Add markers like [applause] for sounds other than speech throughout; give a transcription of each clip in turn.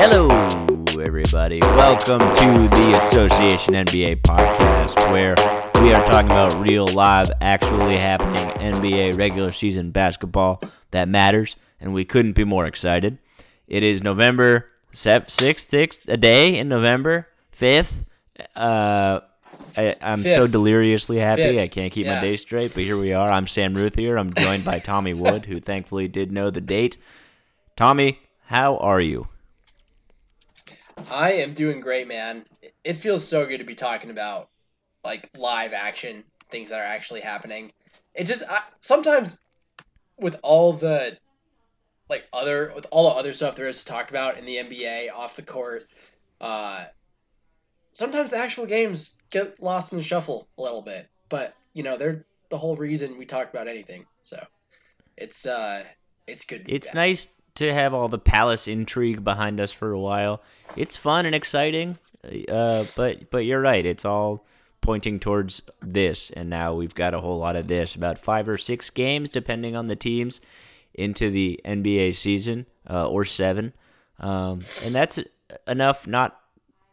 Hello, everybody. Welcome to the Association NBA podcast, where we are talking about real, live, actually happening NBA regular season basketball that matters, and we couldn't be more excited. It is November 6th, 6th, a day in November, 5th. Uh, I, I'm so deliriously happy. Fifth. I can't keep my day straight, but here we are. I'm Sam Routhier. I'm joined by Tommy Wood, who thankfully did know the date. Tommy, how are you? I am doing great, man. It feels so good to be talking about like live action things that are actually happening. It just I, sometimes with all the like other with all the other stuff there is to talk about in the NBA off the court, uh, sometimes the actual games get lost in the shuffle a little bit. But you know they're the whole reason we talk about anything. So it's uh it's good. It's back. nice to have all the palace intrigue behind us for a while. It's fun and exciting, uh, but but you're right. It's all pointing towards this, and now we've got a whole lot of this. About five or six games, depending on the teams, into the NBA season, uh, or seven, um, and that's enough. Not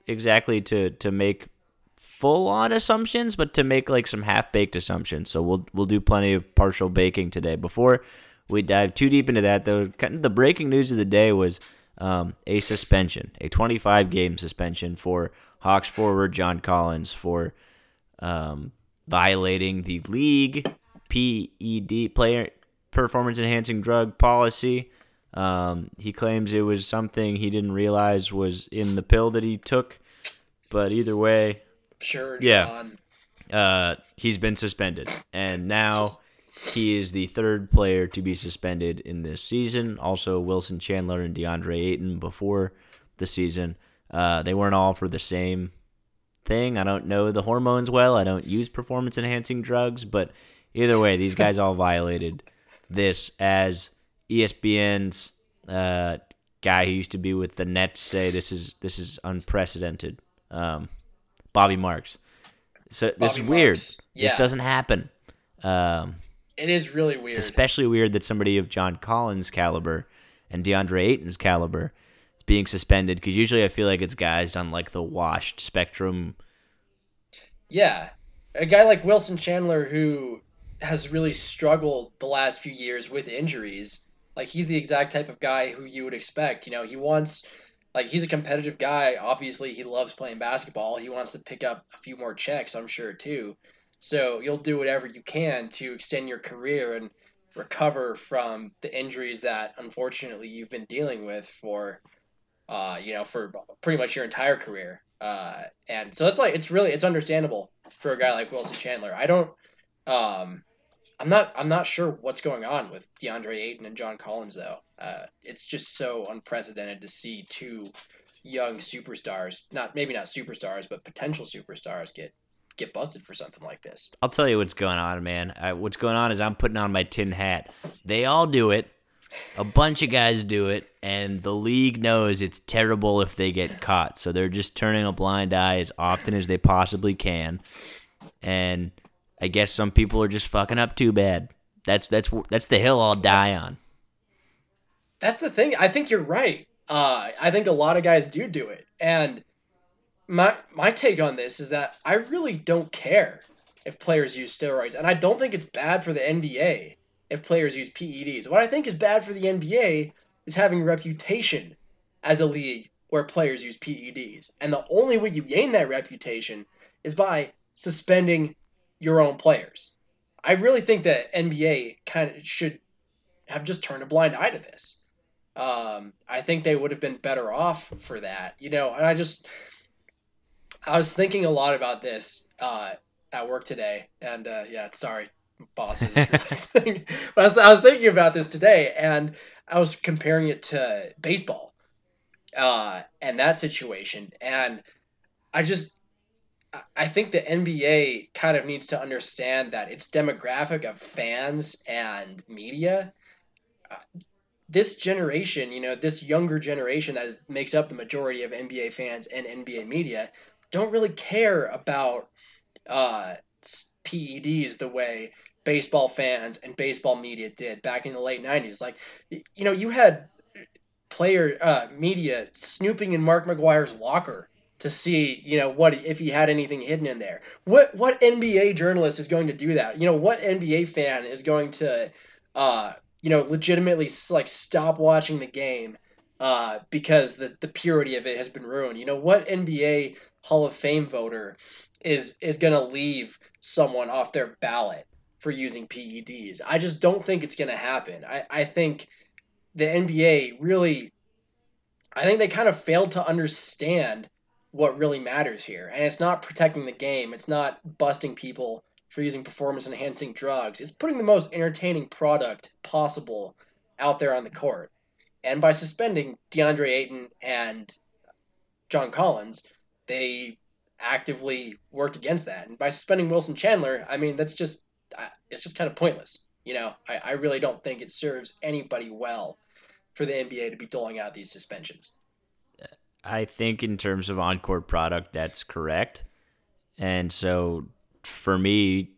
exactly to to make full on assumptions, but to make like some half baked assumptions. So we'll we'll do plenty of partial baking today. Before we dive too deep into that, though, kind of the breaking news of the day was um, a suspension, a 25 game suspension for Hawks forward John Collins for um, violating the league PED player performance enhancing drug policy. Um, he claims it was something he didn't realize was in the pill that he took. But either way, sure. yeah. Uh, he's been suspended, and now Just- he is the third player to be suspended in this season. Also, Wilson Chandler and DeAndre Ayton before the season. Uh, they weren't all for the same thing. I don't know the hormones well. I don't use performance enhancing drugs, but either way, these guys all violated this as ESPN's uh, guy who used to be with the Nets say this is this is unprecedented. Um, Bobby Marks. So this Bobby is weird. Marks. This doesn't happen. Um, It is really weird. it's especially weird that somebody of John Collins' caliber and DeAndre Ayton's caliber is being suspended because usually I feel like it's guys on like the washed spectrum. yeah, a guy like Wilson Chandler who has really struggled the last few years with injuries. Like he's the exact type of guy who you would expect. You know, he wants like he's a competitive guy. Obviously, he loves playing basketball. He wants to pick up a few more checks, I'm sure too. So you'll do whatever you can to extend your career and recover from the injuries that unfortunately you've been dealing with for uh, you know, for pretty much your entire career. Uh, and so it's like it's really it's understandable for a guy like Wilson Chandler. I don't um I'm not I'm not sure what's going on with DeAndre Ayton and John Collins though. Uh, it's just so unprecedented to see two young superstars, not maybe not superstars, but potential superstars get get busted for something like this. I'll tell you what's going on, man. I, what's going on is I'm putting on my tin hat. They all do it. A bunch of guys do it, and the league knows it's terrible if they get caught. So they're just turning a blind eye as often as they possibly can. And I guess some people are just fucking up too bad. That's that's that's the hill I'll die on. That's the thing. I think you're right. Uh, I think a lot of guys do do it, and my my take on this is that I really don't care if players use steroids, and I don't think it's bad for the NBA if players use PEDs. What I think is bad for the NBA is having reputation as a league where players use PEDs, and the only way you gain that reputation is by suspending your own players. I really think that NBA kind of should have just turned a blind eye to this. Um, I think they would have been better off for that, you know. And I just, I was thinking a lot about this uh, at work today, and uh, yeah, sorry, bosses, if you're [laughs] listening. but I was, I was thinking about this today, and I was comparing it to baseball, uh, and that situation, and I just. I- I think the NBA kind of needs to understand that its demographic of fans and media uh, this generation, you know, this younger generation that is makes up the majority of NBA fans and NBA media, don't really care about uh, PEDs the way baseball fans and baseball media did back in the late '90s. Like, you know, you had player uh, media snooping in Mark McGwire's locker to see, you know, what if he had anything hidden in there. What what NBA journalist is going to do that? You know, what NBA fan is going to, uh, you know, legitimately like stop watching the game uh, because the the purity of it has been ruined. You know, what NBA Hall of Fame voter is is going to leave someone off their ballot for using PEDs? I just don't think it's going to happen. I I think the NBA really, I think they kind of failed to understand what really matters here. And it's not protecting the game, it's not busting people for using performance enhancing drugs, it's putting the most entertaining product possible out there on the court. And by suspending DeAndre Ayton and John Collins, they actively worked against that. And by suspending Wilson Chandler, I mean, that's just, it's just kind of pointless. You know, I, I really don't think it serves anybody well for the NBA to be doling out these suspensions. I think in terms of on-court product, that's correct. And so for me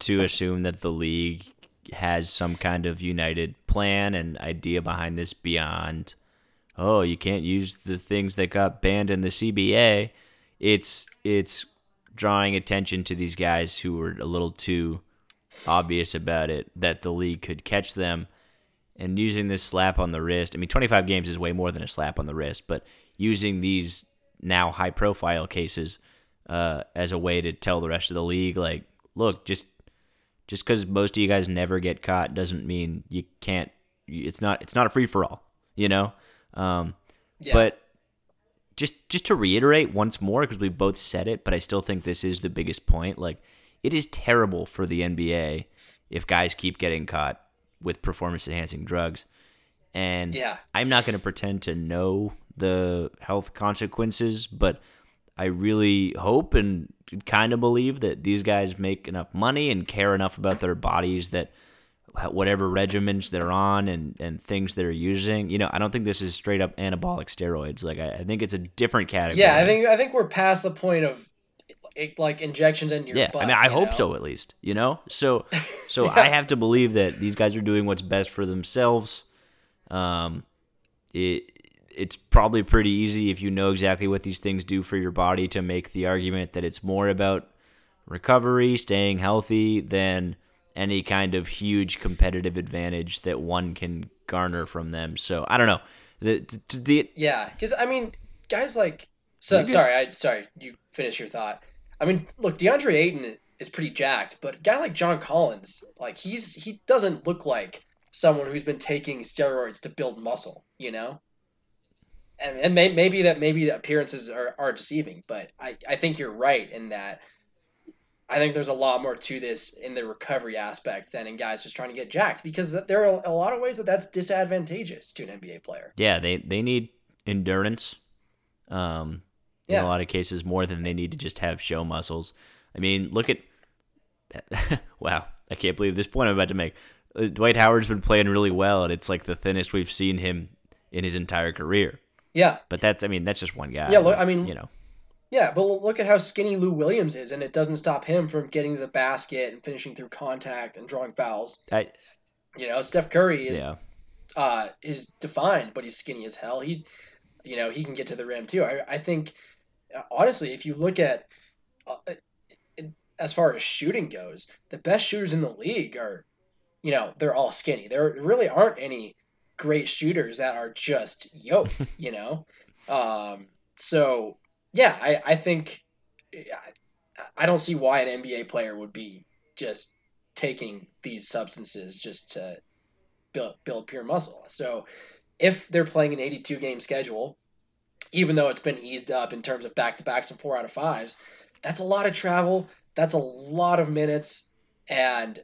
to assume that the league has some kind of united plan and idea behind this beyond oh you can't use the things that got banned in the CBA it's it's drawing attention to these guys who were a little too obvious about it that the league could catch them and using this slap on the wrist. I mean, 25 games is way more than a slap on the wrist, but using these now high profile cases uh, as a way to tell the rest of the league, like, look, just just because most of you guys never get caught doesn't mean you can't. It's not. It's not a free for all, you know. Um, yeah. But just just to reiterate once more, because we both said it, but I still think this is the biggest point. Like, it is terrible for the NBA if guys keep getting caught with performance enhancing drugs. And yeah. I'm not going to pretend to know the health consequences, but I really hope and kind of believe that these guys make enough money and care enough about their bodies that whatever regimens they're on and, and things they're using, you know, I don't think this is straight up anabolic steroids. Like I, I think it's a different category. Yeah, I think I think we're past the point of like injections in your yeah, butt, I mean, I hope know? so at least. You know, so [laughs] so yeah. I have to believe that these guys are doing what's best for themselves. Um, it it's probably pretty easy if you know exactly what these things do for your body to make the argument that it's more about recovery, staying healthy than any kind of huge competitive advantage that one can garner from them. So I don't know. The, the, the yeah, because I mean, guys like so sorry, I sorry you finish your thought. I mean, look, DeAndre Ayton is pretty jacked, but a guy like John Collins, like he's he doesn't look like someone who's been taking steroids to build muscle, you know. And, and may, maybe that maybe the appearances are, are deceiving, but I, I think you're right in that. I think there's a lot more to this in the recovery aspect than in guys just trying to get jacked because there are a lot of ways that that's disadvantageous to an NBA player. Yeah, they they need endurance. Um, in yeah. a lot of cases more than they need to just have show muscles. I mean, look at [laughs] wow, I can't believe this point I'm about to make. Uh, Dwight Howard's been playing really well, and it's like the thinnest we've seen him in his entire career. Yeah, but that's I mean that's just one guy. Yeah, look, I mean you know. Yeah, but look at how skinny Lou Williams is, and it doesn't stop him from getting to the basket and finishing through contact and drawing fouls. I, you know, Steph Curry is yeah. uh, is defined, but he's skinny as hell. He, you know, he can get to the rim too. I, I think honestly, if you look at uh, as far as shooting goes, the best shooters in the league are, you know, they're all skinny. There really aren't any great shooters that are just yoked, [laughs] you know? Um, so, yeah, I, I think I don't see why an NBA player would be just taking these substances just to build, build pure muscle. So, if they're playing an 82 game schedule, even though it's been eased up in terms of back to backs and four out of fives, that's a lot of travel. That's a lot of minutes, and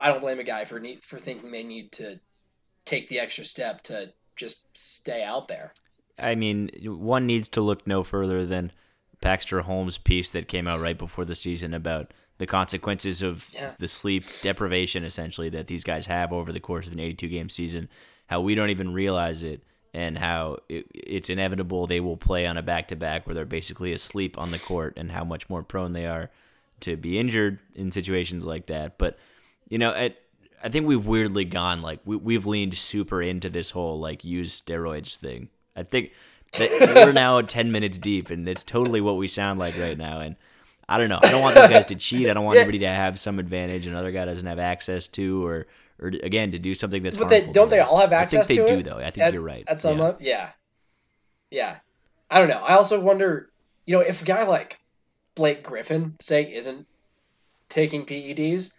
I don't blame a guy for need, for thinking they need to take the extra step to just stay out there. I mean, one needs to look no further than Baxter Holmes' piece that came out right before the season about the consequences of yeah. the sleep deprivation, essentially, that these guys have over the course of an 82 game season. How we don't even realize it and how it, it's inevitable they will play on a back to back where they're basically asleep on the court and how much more prone they are to be injured in situations like that. But you know, at I think we've weirdly gone like we we've leaned super into this whole like use steroids thing. I think that we're now [laughs] ten minutes deep, and it's totally what we sound like right now. And I don't know. I don't want those guys to cheat. I don't want Yeah. anybody to have some advantage another guy doesn't have access to, or or again to do something that's. But they don't they all have access. I think they do it? though. I think at, you're right. At some yeah. up, yeah, yeah. I don't know. I also wonder, you know, if a guy like Blake Griffin, say, isn't taking PEDs,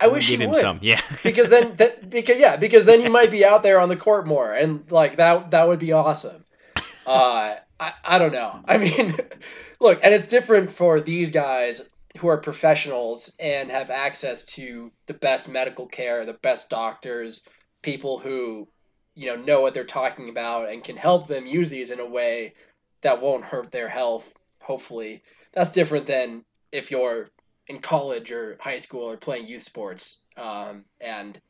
I wish he would. some. Yeah. [laughs] because then that because yeah because then he [laughs] might be out there on the court more and like that that would be awesome uh i, I don't know. I mean [laughs] look and it's different for these guys who are professionals and have access to the best medical care the best doctors people who you know know what they're talking about and can help them use these in a way that won't hurt their health hopefully. That's different than if you're in college or high school or playing youth sports. Um, and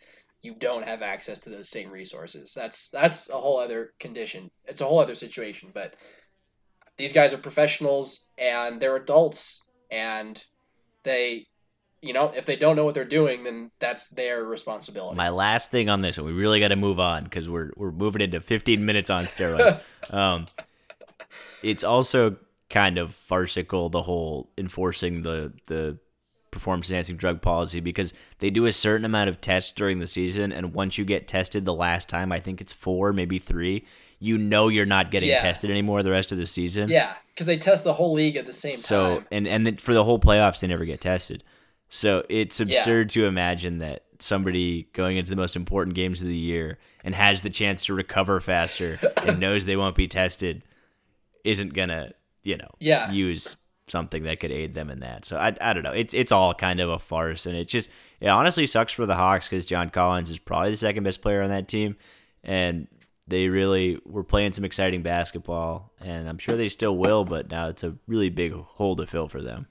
you don't have access to those same resources. That's that's a whole other condition. It's a whole other situation but these guys are professionals and they're adults and they you know if they don't know what they're doing then that's their responsibility. My last thing on this, and we really got to move on because we're we're moving into 15 minutes on steroids. [laughs] um, it's also kind of farcical the whole enforcing the the performance enhancing drug policy because they do a certain amount of tests during the season, and once you get tested the last time, I think it's four, maybe three, you know you're not getting Yeah. tested anymore the rest of the season. yeah because they test the whole league at the same So time and and then for the whole playoffs, they never get tested. So it's absurd to imagine that somebody going into the most important games of the year and has the chance to recover faster and [laughs] knows they won't be tested isn't gonna, you know, Yeah. use something that could aid them in that. So I, I don't know. It's it's all kind of a farce, and it just it honestly sucks for the Hawks because John Collins is probably the second best player on that team, and they really were playing some exciting basketball, and I'm sure they still will. But now it's a really big hole to fill for them.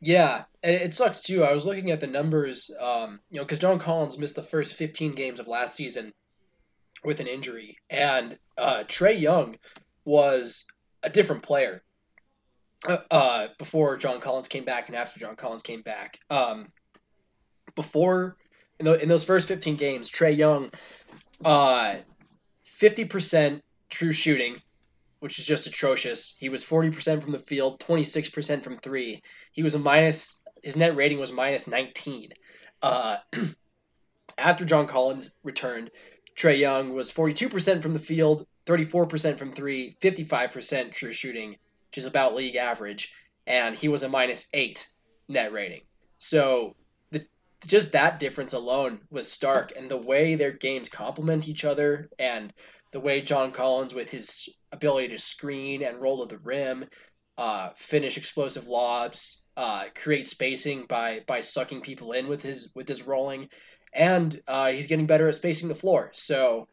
Yeah, and it sucks too. I was looking at the numbers, um, you know, because John Collins missed the first 15 games of last season with an injury, and uh, Trae Young was a different player uh, before John Collins came back and after John Collins came back. Um, before in, the, in those first 15 games, Trae Young, uh, 50% true shooting, which is just atrocious. He was 40% from the field, 26% from three. He was a minus, his net rating was minus 19. Uh, [clears throat] after John Collins returned, Trae Young was 42% from the field, 34% from three, 55% true shooting, which is about league average, and he was a minus eight net rating. So the, just that difference alone was stark, and the way their games complement each other, and the way John Collins, with his ability to screen and roll to the rim, uh, finish explosive lobs, uh, create spacing by by sucking people in with his with his rolling, and uh, he's getting better at spacing the floor. So,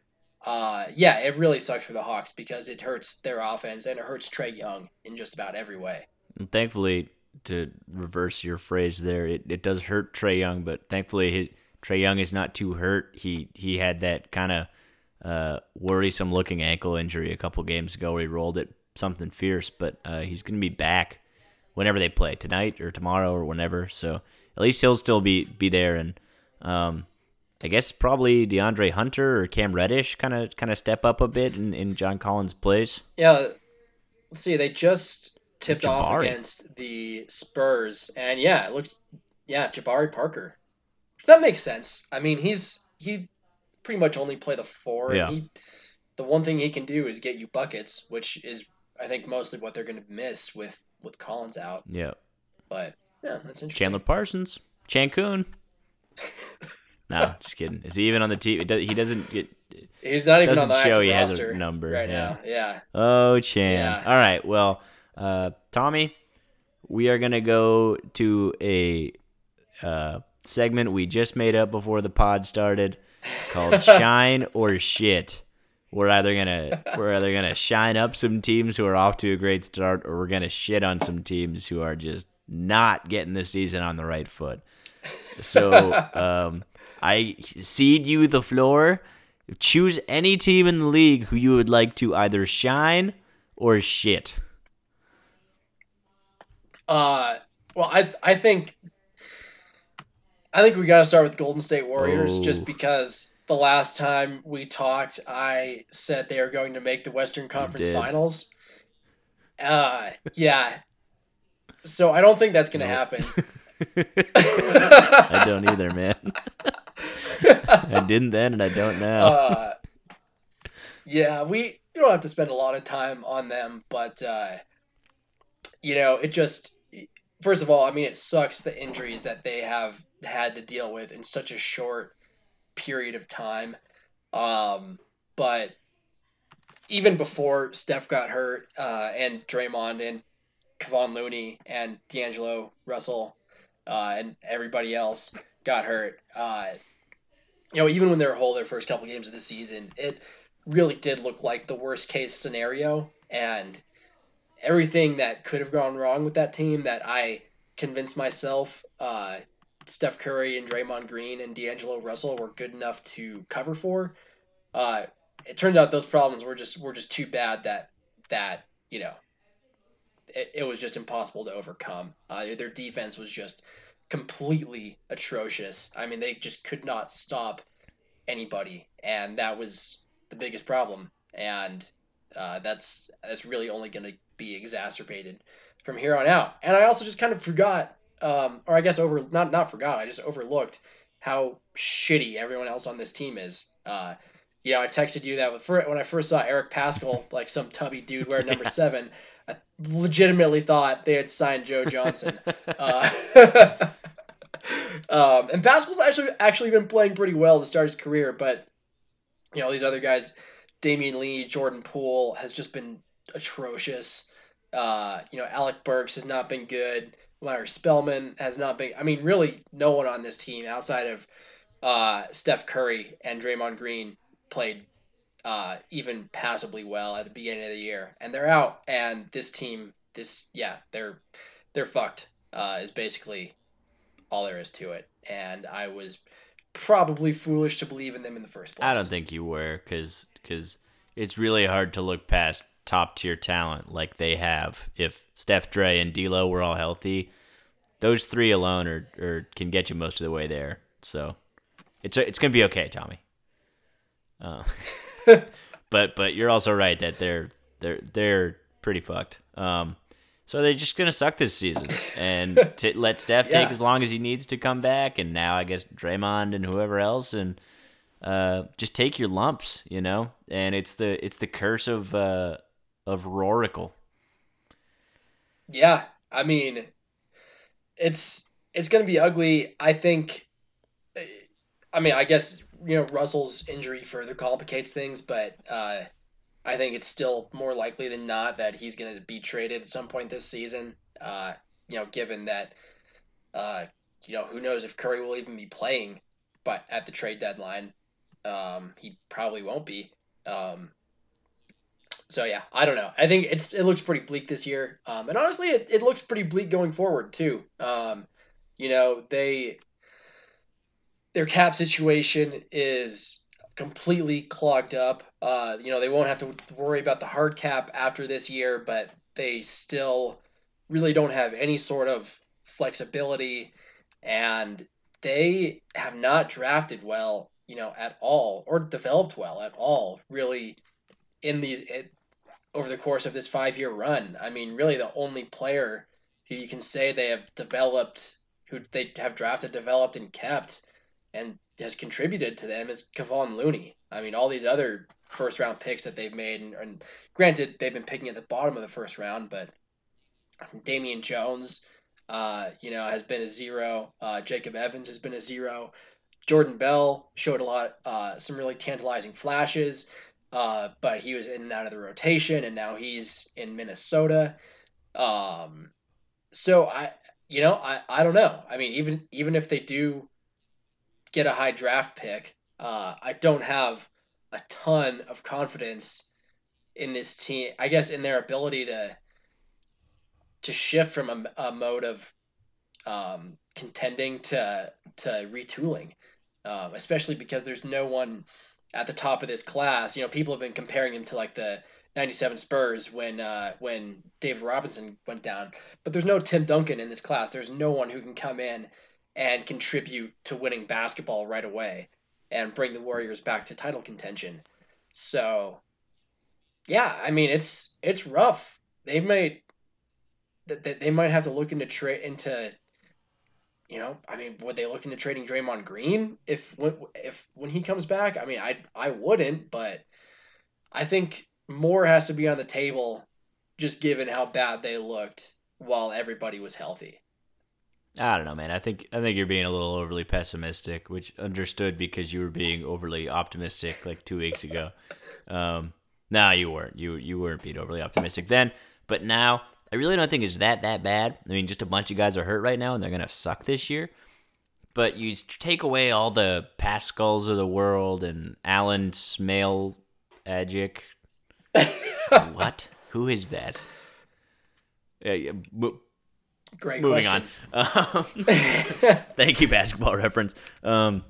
uh, yeah, it really sucks for the Hawks because it hurts their offense and it hurts Trae Young in just about every way. And thankfully, to reverse your phrase there, it, it does hurt Trae Young, but thankfully, Trae Young is not too hurt. He he had that kind of uh, worrisome looking ankle injury a couple games ago where he rolled it something fierce, but uh, he's going to be back whenever they play tonight or tomorrow or whenever. So at least he'll still be be there, and um, I guess probably DeAndre Hunter or Cam Reddish kind of kind of step up a bit in, in John Collins' place. Yeah, let's see. They just tipped off against the Spurs, and yeah, it looked yeah Jabari Parker. That makes sense. I mean, he's he pretty much only play the four. Yeah. He, the one thing he can do is get you buckets, which is I think mostly what they're going to miss with with Collins out. Yeah, But yeah, that's interesting. Chandler Parsons, Cancun. [laughs] no, just kidding. Is he even on the team? Does, he doesn't get. He's not even on doesn't the show he has a number, right yeah. now. Yeah. Oh, Chan. Yeah. All right. Well, uh, Tommy, we are gonna go to a uh, segment we just made up before the pod started called [laughs] "Shine or Shit." We're either gonna we're either gonna shine up some teams who are off to a great start, or we're gonna shit on some teams who are just not getting the season on the right foot. So [laughs] um, I cede you the floor. Choose any team in the league who you would like to either shine or shit. Uh, well, I I think I think we got to start with Golden State Warriors Oh. just because the last time we talked, I said they are going to make the Western Conference. Finals. Uh, yeah. So I don't think that's going to Nope. happen. [laughs] I don't either, man. [laughs] [laughs] [laughs] I didn't then, and I don't now. uh, yeah, we you don't have to spend a lot of time on them, but uh, you know, it just first of all, I mean, it sucks the injuries that they have had to deal with in such a short period of time. Um, but even before Steph got hurt, uh, and Draymond and Kevon Looney and D'Angelo Russell, uh, and everybody else got hurt, uh, you know, even when they were whole their first couple games of the season, it really did look like the worst case scenario. And everything that could have gone wrong with that team that I convinced myself uh, Steph Curry and Draymond Green and D'Angelo Russell were good enough to cover for. Uh, it turns out those problems were just were just too bad that that you know it, it was just impossible to overcome. Uh, their defense was just completely atrocious. I mean, they just could not stop anybody, and that was the biggest problem. And uh, that's that's really only going to be exacerbated from here on out. And I also just kind of forgot, um, or I guess over not not forgot, I just overlooked how shitty everyone else on this team is. Uh, you know, I texted you that when I first saw Eric Paschall, like some tubby dude wearing number [laughs] seven. I legitimately thought they had signed Joe Johnson. [laughs] Uh, [laughs] um, and Paschall's actually actually been playing pretty well to start his career, but you know these other guys, Damion Lee, Jordan Poole has just been atrocious. Uh, you know Alec Burks has not been good. Myers Spellman has not been. I mean, really, no one on this team outside of uh, Steph Curry and Draymond Green played uh, even passably well at the beginning of the year, and they're out. And this team, this yeah, they're they're fucked. Uh, is basically all there is to it. And I was probably foolish to believe in them in the first place. I don't think you were, because because it's really hard to look past top tier talent like they have. If Steph, Dre, and D'Lo were all healthy, those three alone are, are can get you most of the way there. So it's it's gonna be okay, Tommy. Uh, [laughs] [laughs] but but you're also right that they're they're they're pretty fucked. Um, so they're just gonna suck this season and [laughs] to let Steph take as long as he needs to come back, and now I guess Draymond and whoever else, and uh, just take your lumps, you know. And it's the it's the curse of uh, of Roracle. Yeah, I mean, it's it's going to be ugly. I think. I mean, I guess you know Russell's injury further complicates things, but uh, I think it's still more likely than not that he's going to be traded at some point this season. Uh, you know, given that, uh, you know, who knows if Curry will even be playing, but at the trade deadline, um, he probably won't be. Um, so yeah, I don't know. I think it's it looks pretty bleak this year, um, and honestly, it, it looks pretty bleak going forward too. Um, you know, they their cap situation is completely clogged up. Uh, you know, they won't have to worry about the hard cap after this year, but they still really don't have any sort of flexibility, and they have not drafted well, you know, at all, or developed well at all, really, in these it, over the course of this five year run. I mean, really, the only player who you can say they have developed, who they have drafted, developed, and kept, and has contributed to them is Kevon Looney. I mean, all these other first round picks that they've made, and, and granted, they've been picking at the bottom of the first round, but Damian Jones, uh, you know, has been a zero. Uh, Jacob Evans has been a zero. Jordan Bell showed a lot, uh, some really tantalizing flashes, uh, but he was in and out of the rotation, and now he's in Minnesota. Um, so I, you know, I, I don't know. I mean, even even if they do get a high draft pick, uh, I don't have a ton of confidence in this team. I guess in their ability to to shift from a, a mode of um, contending to to retooling, um, especially because there's no one at the top of this class. You know, people have been comparing him to like the '97 Spurs when uh, when David Robinson went down, but there's no Tim Duncan in this class. There's no one who can come in and contribute to winning basketball right away and bring the Warriors back to title contention. So, yeah, I mean it's it's rough. They might that they might have to look into trade into you know, I mean, would they look into trading Draymond Green if when if when he comes back? I mean, I I wouldn't, but I think more has to be on the table, just given how bad they looked while everybody was healthy. I don't know, man. I think I think you're being a little overly pessimistic, which understood because you were being overly optimistic like two weeks ago. [laughs] Um, no, you weren't. You you weren't being overly optimistic then, but now I really don't think it's that that bad. I mean, just a bunch of guys are hurt right now, and they're gonna suck this year. But you take away all the Paschalls of the world and Alan Smale Agic. [laughs] what? Who is that? Yeah, mo- Great moving question. on. Um, [laughs] [laughs] thank you, basketball reference. Um,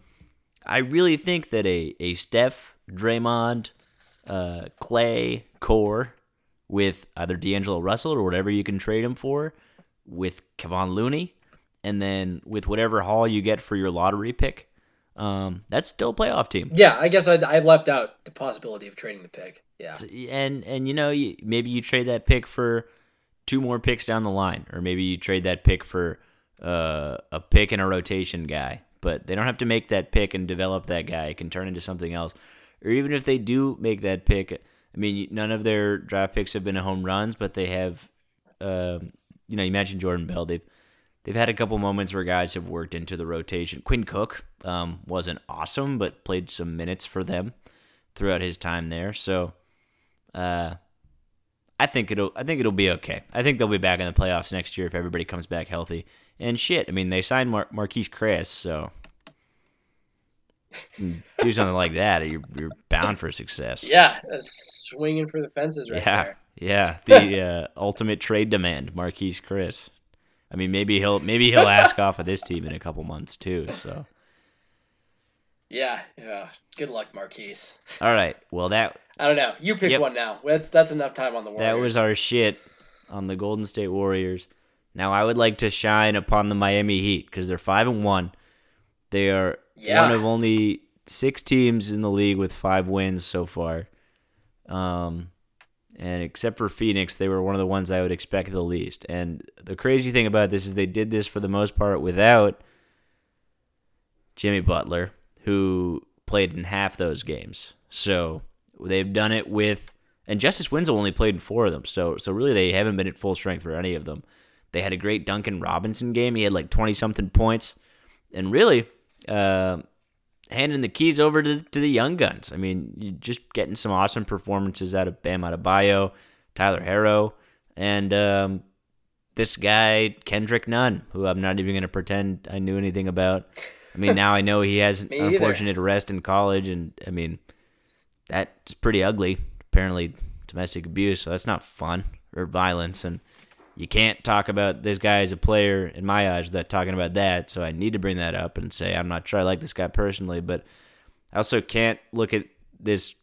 I really think that a, a Steph, Draymond, uh, Clay core with either D'Angelo Russell or whatever you can trade him for, with Kevon Looney, and then with whatever haul you get for your lottery pick, um, that's still a playoff team. Yeah, I guess I, I left out the possibility of trading the pick. Yeah. And and you know you, maybe you trade that pick for two more picks down the line, or maybe you trade that pick for uh, a pick and a rotation guy. But they don't have to make that pick and develop that guy. It can turn into something else. Or even if they do make that pick, I mean, none of their draft picks have been home runs, but they have. Um, you know, you mentioned Jordan Bell. They've they've had a couple moments where guys have worked into the rotation. Quinn Cook um, wasn't awesome, but played some minutes for them throughout his time there. So, uh, I think it'll I think it'll be okay. I think they'll be back in the playoffs next year if everybody comes back healthy. And shit, I mean, they signed Mar- Marquese Chriss, so [laughs] do something like that, you're you're bound for success. Yeah, swinging for the fences right yeah, there. Yeah, the [laughs] uh, ultimate trade demand, Marquese Chriss. I mean, maybe he'll maybe he'll ask off of this team in a couple months too. So. Yeah, yeah. Good luck, Marquese. [laughs] All right. Well, that I don't know. You pick Yep. one now. That's that's enough time on the Warriors. that was our shit on the Golden State Warriors. Now I would like to shine upon the Miami Heat because they're five and one. They are Yeah. one of only six teams in the league with five wins so far. Um, and except for Phoenix, they were one of the ones I would expect the least. And the crazy thing about this is they did this for the most part without Jimmy Butler, who played in half those games. So they've done it with, and Justice Winslow only played in four of them. So so really they haven't been at full strength for any of them. They had a great Duncan Robinson game. He had like twenty something points, and really. Uh, handing the keys over to, to the young guns. I mean, you just getting some awesome performances out of Bam Adebayo, Tyler Herro, and um, this guy Kendrick Nunn, who I'm not even going to pretend I knew anything about. I mean, now I know he has an [laughs] Me either. unfortunate arrest in college, and I mean, that's pretty ugly. Apparently, domestic abuse, so that's not fun or violence, and you can't talk about this guy as a player in my eyes without talking about that. So I need to bring that up and say I'm not sure I like this guy personally, but I also can't look at this,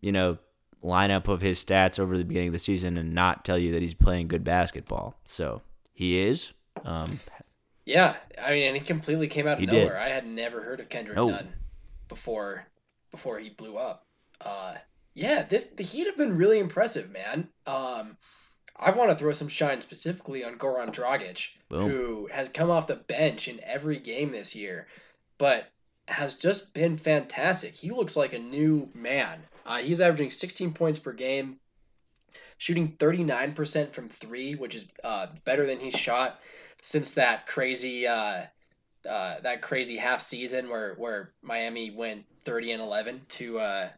you know, lineup of his stats over the beginning of the season and not tell you that he's playing good basketball. So he is. Um, Yeah, I mean, and he completely came out of He did. nowhere. I had never heard of Kendrick No. Nunn before before he blew up. Uh, yeah, this the Heat have been really impressive, man. Um, I want to throw some shine specifically on Goran Dragic, Boom. who has come off the bench in every game this year, but has just been fantastic. He looks like a new man. Uh, he's averaging 16 points per game, shooting 39% from three, which is uh, better than he's shot since that crazy uh, uh, that crazy half season where where Miami went 30 and 11 to uh,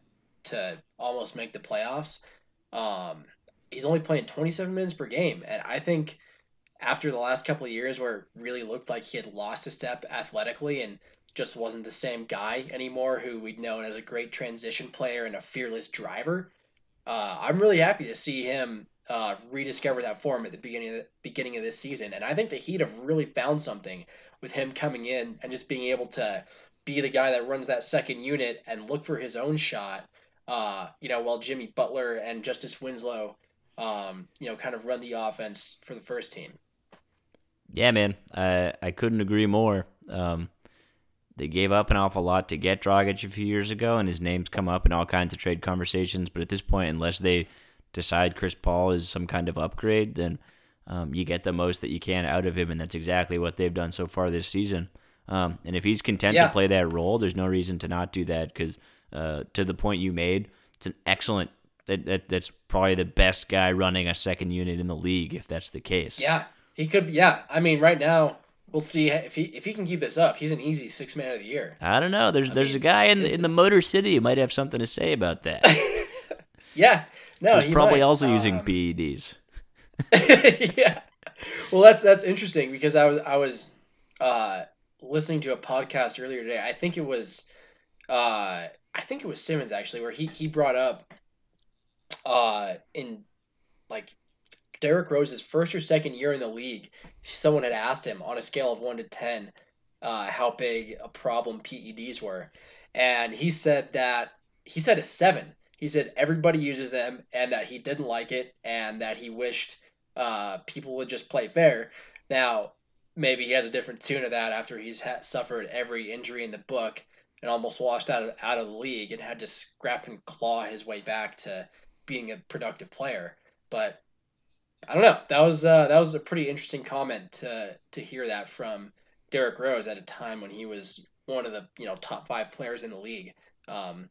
to almost make the playoffs. Um, he's only playing 27 minutes per game, and I think after the last couple of years where it really looked like he had lost a step athletically and just wasn't the same guy anymore who we'd known as a great transition player and a fearless driver. Uh, I'm really happy to see him uh, rediscover that form at the beginning of the beginning of this season, and I think the Heat have really found something with him coming in and just being able to be the guy that runs that second unit and look for his own shot. Uh, you know, while Jimmy Butler and Justice Winslow, um, you know, kind of run the offense for the first team. Yeah, man, I I couldn't agree more. Um, they gave up an awful lot to get Dragic a few years ago, and his name's come up in all kinds of trade conversations. But at this point, unless they decide Chris Paul is some kind of upgrade, then um, you get the most that you can out of him, and that's exactly what they've done so far this season. Um, and if he's content Yeah. to play that role, there's no reason to not do that. Because uh, to the point you made, it's an excellent. That, that that's probably the best guy running a second unit in the league if that's the case. Yeah, he could. Yeah, I mean, right now we'll see if he if he can keep this up. He's an easy six man of the year. I don't know. There's there's mean, a guy in the, in the Motor City who might have something to say about that. [laughs] Yeah, no, He's he probably might. also using Um, PEDs. [laughs] yeah. Well, that's that's interesting because I was I was uh, listening to a podcast earlier today. I think it was uh, I think it was Simmons actually, where he he brought up uh, in like Derrick Rose's first or second year in the league, someone had asked him on a scale of one to ten uh, how big a problem PEDs were, and he said that he said a seven. He said everybody uses them and that he didn't like it and that he wished uh, people would just play fair. Now, maybe he has a different tune of that after he's ha- suffered every injury in the book and almost washed out of out of the league and had to scrap and claw his way back to being a productive player. But I don't know. That was uh, that was a pretty interesting comment to to hear that from Derrick Rose at a time when he was one of the you know top five players in the league. Um,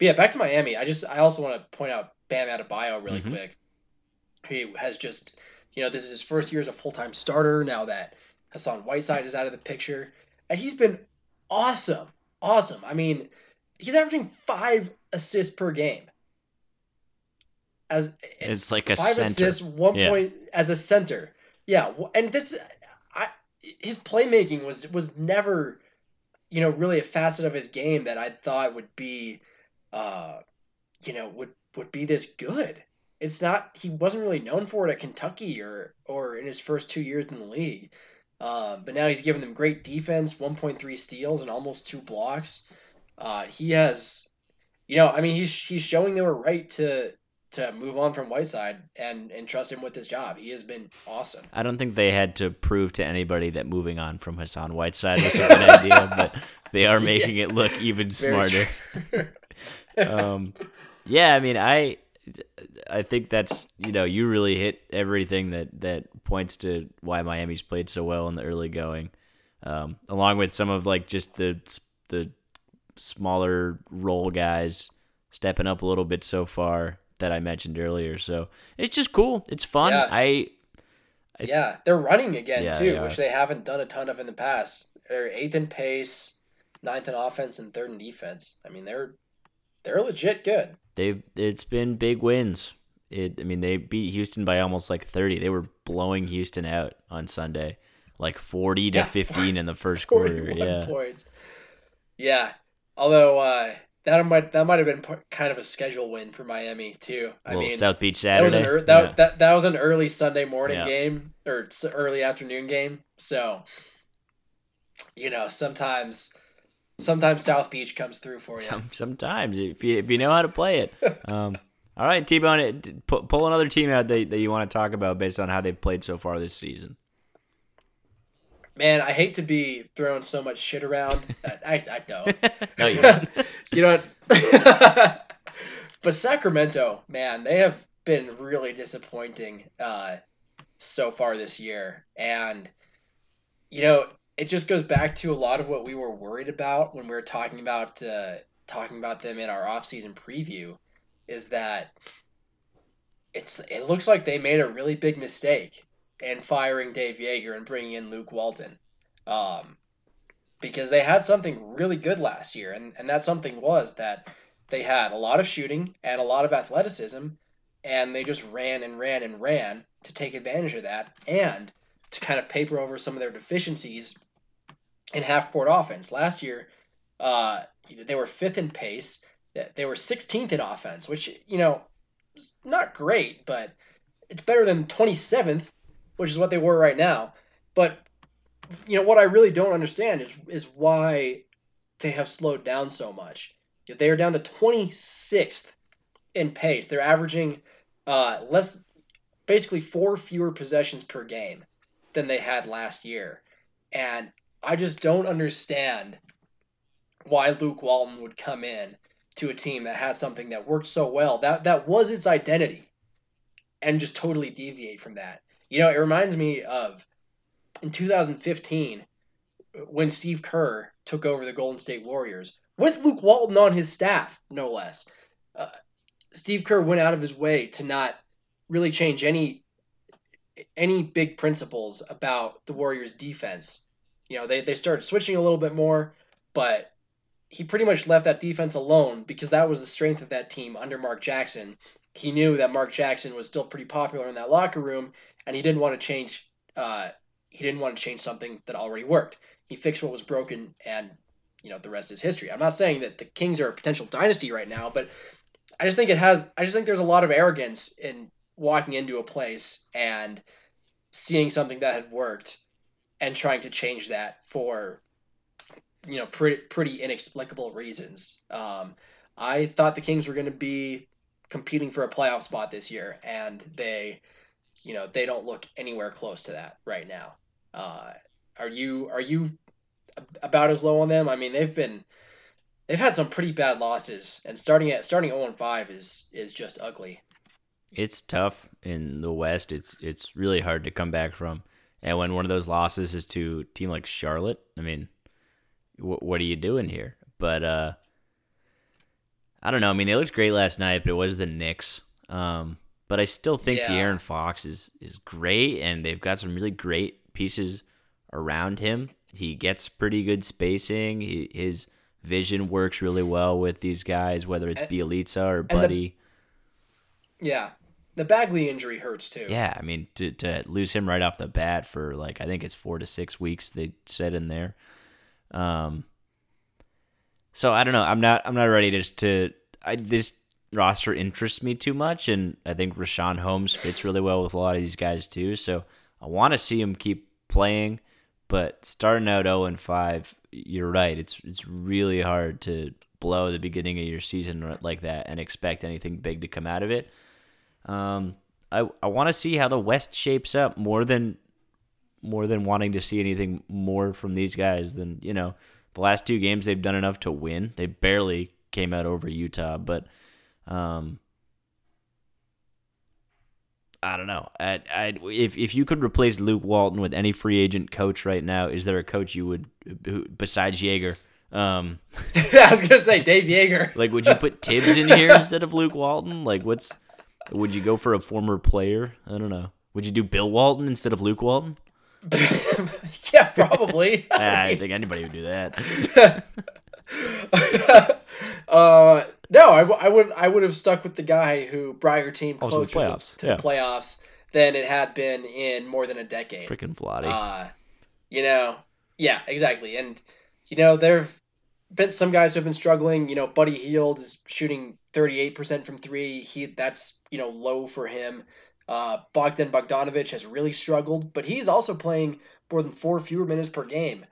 but yeah, back to Miami. I just I also want to point out Bam Adebayo really Mhm. quick. He has just you know this is his first year as a full time starter now that Hassan Whiteside is out of the picture, and he's been awesome, awesome. I mean, he's averaging five assists per game. As It's like a five center. assists, one Yeah. point as a center. Yeah, and this, I his playmaking was was never, you know, really a facet of his game that I thought would be, uh, you know, would would be this good. It's not. He wasn't really known for it at Kentucky or or in his first two years in the league. Um, but now he's given them great defense, 1.3 steals and almost two blocks. Uh, he has, you know, I mean, he's he's showing they were right to to move on from Whiteside and and trust him with his job. He has been awesome. I don't think they had to prove to anybody that moving on from Hassan Whiteside was a good idea, [laughs] but they are making it look even Very smarter. [laughs] true. um, [laughs] yeah, I mean, I I think that's you know you really hit everything that that points to why Miami's played so well in the early going, um, along with some of like just the the smaller role guys stepping up a little bit so far that I mentioned earlier. So it's just cool. It's fun. Yeah. I I- yeah, they're running again Yeah, too, they which they haven't done a ton of in the past. They're eighth in pace, ninth in offense, and third in defense. I mean, they're they're legit good. they've it's been big wins. It I mean they beat Houston by almost like 30. They were blowing Houston out on Sunday. Like 40 to Yeah, [laughs] 15 in the first quarter. Yeah. points. Yeah, although uh, that might that might have been kind of a schedule win for Miami too. I mean, South Beach that was an ear that, Yeah. that that was an early Sunday morning Yeah. game or early afternoon game. So, you know, sometimes sometimes South Beach comes through for you. Some, sometimes if you if you know how to play it. [laughs] Um, all right, T-Bone, it- pull another team out that, that you want to talk about based on how they've played so far this season. Man, I hate to be throwing so much shit around. [laughs] I, I, I don't. [laughs] no, you don't. you know what? but Sacramento, man, they have been really disappointing uh, so far this year. And, you know, it just goes back to a lot of what we were worried about when we were talking about uh, talking about them in our offseason preview is that it's it looks like they made a really big mistake in firing Dave Joerger and bringing in Luke Walton. Um, because they had something really good last year, and, and that something was that they had a lot of shooting and a lot of athleticism, and they just ran and ran and ran to take advantage of that and to kind of paper over some of their deficiencies in half court offense. Last year, uh, you know, they were fifth in pace, they were 16th in offense, which, you know, is not great, but it's better than 27th, which is what they were right now. But you know what I really don't understand is is why they have slowed down so much. They are down to 26th in pace. They're averaging uh, less, basically four fewer possessions per game than they had last year, and I just don't understand why Luke Walton would come in to a team that had something that worked so well that that was its identity and just totally deviate from that. You know, it reminds me of in 2015 when Steve Kerr took over the Golden State Warriors with Luke Walton on his staff, no less. Uh, Steve Kerr went out of his way to not really change any any big principles about the Warriors defense. You know, they, they started switching a little bit more, but he pretty much left that defense alone because that was the strength of that team under Mark Jackson. He knew that Mark Jackson was still pretty popular in that locker room, and he didn't want to change. Uh, he didn't want to change something that already worked. He fixed what was broken, and you know the rest is history. I'm not saying that the Kings are a potential dynasty right now, but I just think it has. I just think there's a lot of arrogance in walking into a place and seeing something that had worked and trying to change that for you know pretty pretty inexplicable reasons. Um, I thought the Kings were going to be competing for a playoff spot this year, and they, you know, they don't look anywhere close to that right now. Uh, are you are you about as low on them? I mean, they've been they've had some pretty bad losses, and starting at starting 0 5 is is just ugly. It's tough in the West. It's it's really hard to come back from, and when one of those losses is to a team like Charlotte, I mean, wh- what are you doing here? But uh, I don't know. I mean, they looked great last night, but it was the Knicks. Um, but I still think yeah. De'Aaron Fox is is great, and they've got some really great pieces around him. He gets pretty good spacing. He, his vision works really well with these guys, whether it's Bjelica or Buddy. The, yeah, the Bagley injury hurts too. Yeah, I mean to to lose him right off the bat for like I think it's four to six weeks they said in there. Um. So I don't know. I'm not. I'm not ready to. to I, this roster interests me too much, and I think Richaun Holmes fits really well with a lot of these guys too. So I want to see him keep playing, but starting out 0 and 5, you're right. It's it's really hard to blow the beginning of your season like that and expect anything big to come out of it. Um, I I want to see how the West shapes up more than more than wanting to see anything more from these guys than you know the last two games they've done enough to win. They barely came out over Utah, but um, I don't know. I, I, if if you could replace Luke Walton with any free agent coach right now, is there a coach you would who, besides Joerger? Um, [laughs] I was gonna say Dave Joerger. like, would you put Thibs in here [laughs] instead of Luke Walton? Like, what's would you go for a former player? I don't know. Would you do Bill Walton instead of Luke Walton? [laughs] yeah, probably. [laughs] I, I think anybody would do that. [laughs] uh, no, I, w- I would I would have stuck with the guy who brought your team closer the playoffs. to, yeah. the playoffs than it had been in more than a decade. Freaking Vlade. Uh, you know, yeah, exactly. And you know, there've been some guys who have been struggling. You know, Buddy Hield is shooting 38% from three. He that's you know low for him. Uh, Bogdan Bogdanovic has really struggled, but he's also playing more than four fewer minutes per game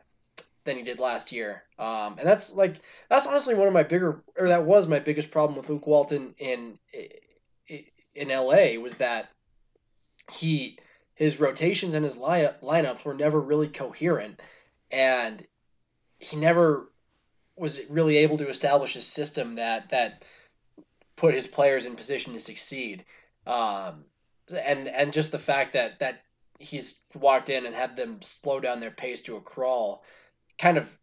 than he did last year. Um, and that's like that's honestly one of my bigger or that was my biggest problem with Luke Walton in in LA was that he his rotations and his line, lineups were never really coherent and he never was really able to establish a system that that put his players in position to succeed. Um, and and just the fact that that he's walked in and had them slow down their pace to a crawl kind of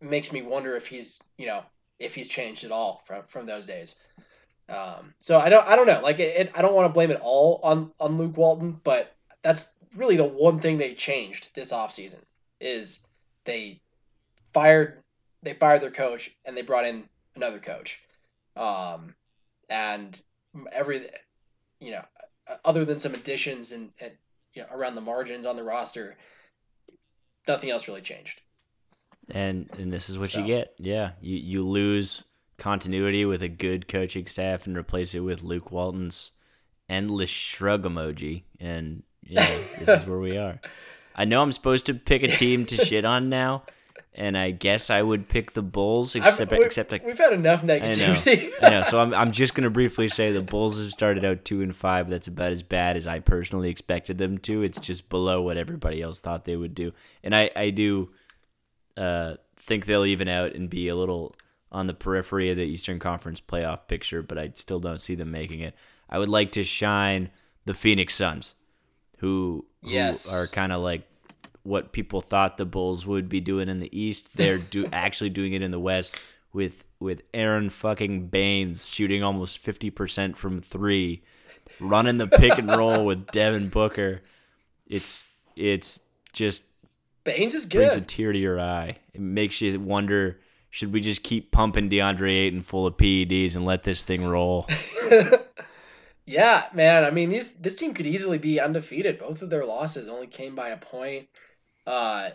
makes me wonder if he's you know if he's changed at all from from those days. Um, so I don't I don't know like it, it, I don't want to blame it all on on Luke Walton, but that's really the one thing they changed this offseason is they fired they fired their coach and they brought in another coach. Um, and every you know other than some additions and, and you know, around the margins on the roster, nothing else really changed. And and this is what so. you get. Yeah, you you lose continuity with a good coaching staff and replace it with Luke Walton's endless shrug emoji, and yeah, this is where we are. [laughs] I know I'm supposed to pick a team to shit on now, and I guess I would pick the Bulls. Except, I've, except I, we've had enough negativity. I know, I [laughs] know. So I'm, I'm just gonna briefly say the Bulls have started out two and five. That's about as bad as I personally expected them to. It's just below what everybody else thought they would do, and I, I do uh, think they'll even out and be a little on the periphery of the Eastern Conference playoff picture, but I still don't see them making it. I would like to shine the Phoenix Suns, who, who are kind of like what people thought the Bulls would be doing in the East. They're do [laughs] actually doing it in the West with with Aron fucking Baynes shooting almost fifty percent from three, running the pick and roll with [laughs] Devin Booker. It's it's just Baynes is good. brings a tear to your eye. It makes you wonder: should we just keep pumping DeAndre Ayton full of PEDs and let this thing roll? [laughs] yeah, man. I mean, these this team could easily be undefeated. Both of their losses only came by a point. Uh,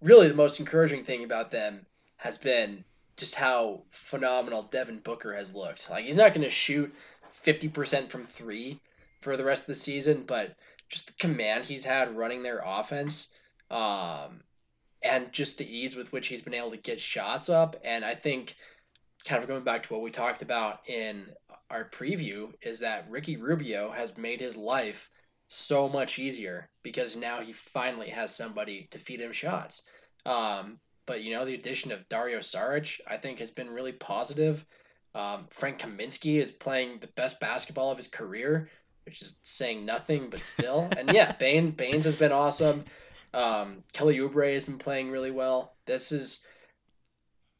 really, the most encouraging thing about them has been just how phenomenal Devin Booker has looked. Like he's not going to shoot fifty percent from three for the rest of the season, but just the command he's had running their offense, um, and just the ease with which he's been able to get shots up. And I think, kind of going back to what we talked about in our preview, is that Ricky Rubio has made his life so much easier because now he finally has somebody to feed him shots. Um, but you know, the addition of Dario Saric, I think, has been really positive. Um, Frank Kaminsky is playing the best basketball of his career, which is saying nothing, but still. [laughs] and yeah, Bain Baynes has been awesome. Um, Kelly Oubre has been playing really well. This is,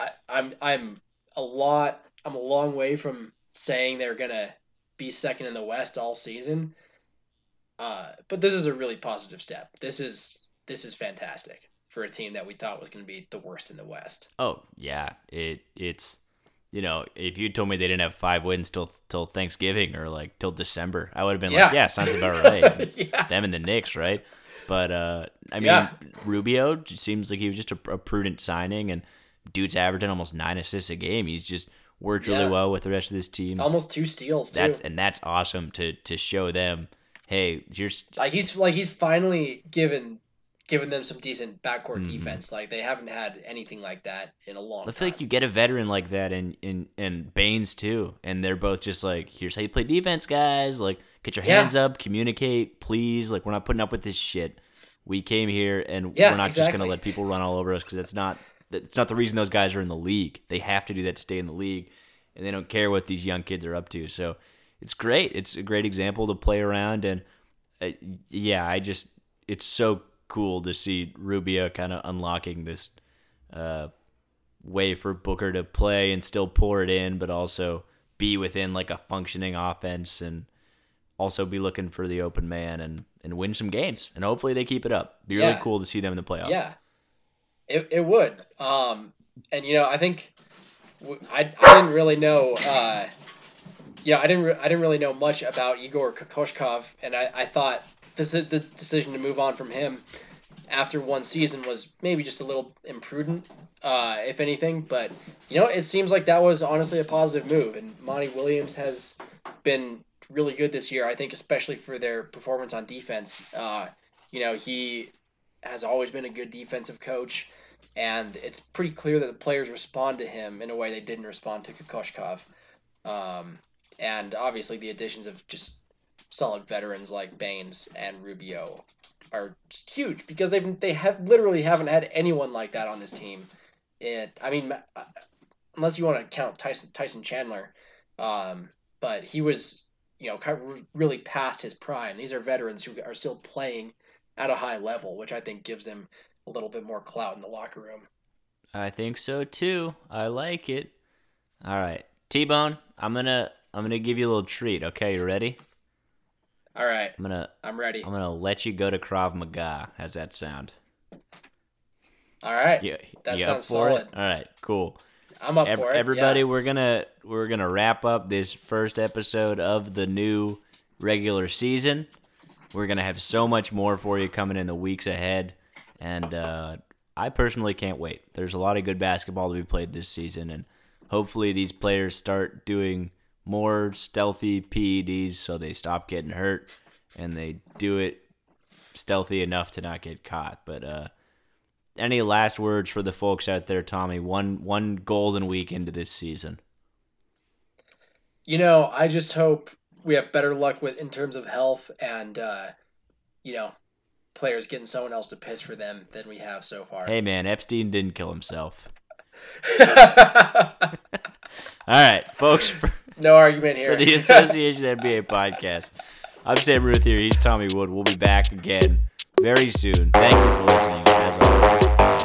I, I'm I'm a lot. I'm a long way from saying they're gonna be second in the West all season. Uh, but this is a really positive step. This is this is fantastic for a team that we thought was going to be the worst in the West. Oh yeah, it it's you know if you told me they didn't have five wins till till Thanksgiving or like till December, I would have been like, Yeah. yeah, sounds about right. [laughs] Yeah. them and the Knicks, right? But uh, I mean, Yeah. Rubio seems like he was just a, a prudent signing, and dude's averaging almost nine assists a game. He's just worked really Yeah. well with the rest of this team. Almost two steals too. That's and that's awesome to to show them, hey, here's like he's like he's finally given given them some decent backcourt Mhm. defense. Like they haven't had anything like that in a long I time. feel like you get a veteran like that and and and Baynes too, and they're both just like, here's how you play defense, guys. Like, get your Yeah. hands up, communicate, please. Like, we're not putting up with this shit. We came here, and Yeah, we're not just gonna let people run all over us because that's not that's not the reason those guys are in the league. They have to do that to stay in the league, and they don't care what these young kids are up to. So it's great. It's a great example to play around, and uh, yeah, I just it's so cool to see Rubio kind of unlocking this uh, way for Booker to play and still pour it in, but also be within like a functioning offense and also be looking for the open man and, and win some games. And hopefully they keep it up. Be really cool to see them in the playoffs. Yeah, it, it would. Um, and you know, I think I didn't really know. Uh, yeah, I didn't. Re- I didn't really know much about Igor Kokoshkov, and I, I thought this the decision to move on from him after one season was maybe just a little imprudent, uh, if anything. But you know, it seems like that was honestly a positive move, and Monty Williams has been really good this year. I think, especially for their performance on defense. Uh, you know, he has always been a good defensive coach, and it's pretty clear that the players respond to him in a way they didn't respond to Kokoshkov. Um, and obviously, the additions of just solid veterans like Baynes and Rubio are huge because they've they have literally haven't had anyone like that on this team. It, I mean, uh, unless you want to count Tyson Tyson Chandler, um, but he was you know kind of really past his prime. These are veterans who are still playing at a high level, which I think gives them a little bit more clout in the locker room. I think so too. I like it. All right. T Bone, I'm gonna I'm gonna give you a little treat, okay? You ready? All right, I'm gonna I'm ready. I'm gonna let you go to Krav Maga. How's that sound? All right, Yeah, That you sounds for it? All right, cool. I'm up for it. everybody yeah. we're gonna we're gonna wrap up this first episode of the new regular season we're gonna have so much more for you coming in the weeks ahead and uh, i personally can't wait there's a lot of good basketball to be played this season and hopefully these players start doing more stealthy peds so they stop getting hurt and they do it stealthy enough to not get caught but uh any last words for the folks out there, Tommy? One one golden week into this season. You know, I just hope we have better luck with in terms of health and uh, you know, players getting someone else to piss for them than we have so far. Hey man, Epstein didn't kill himself. [laughs] [laughs] All right, folks. For, no argument here. For the Association NBA podcast. I'm Sam Routhier. He's Tommy Wood. We'll be back again very soon. Thank you for listening, as always.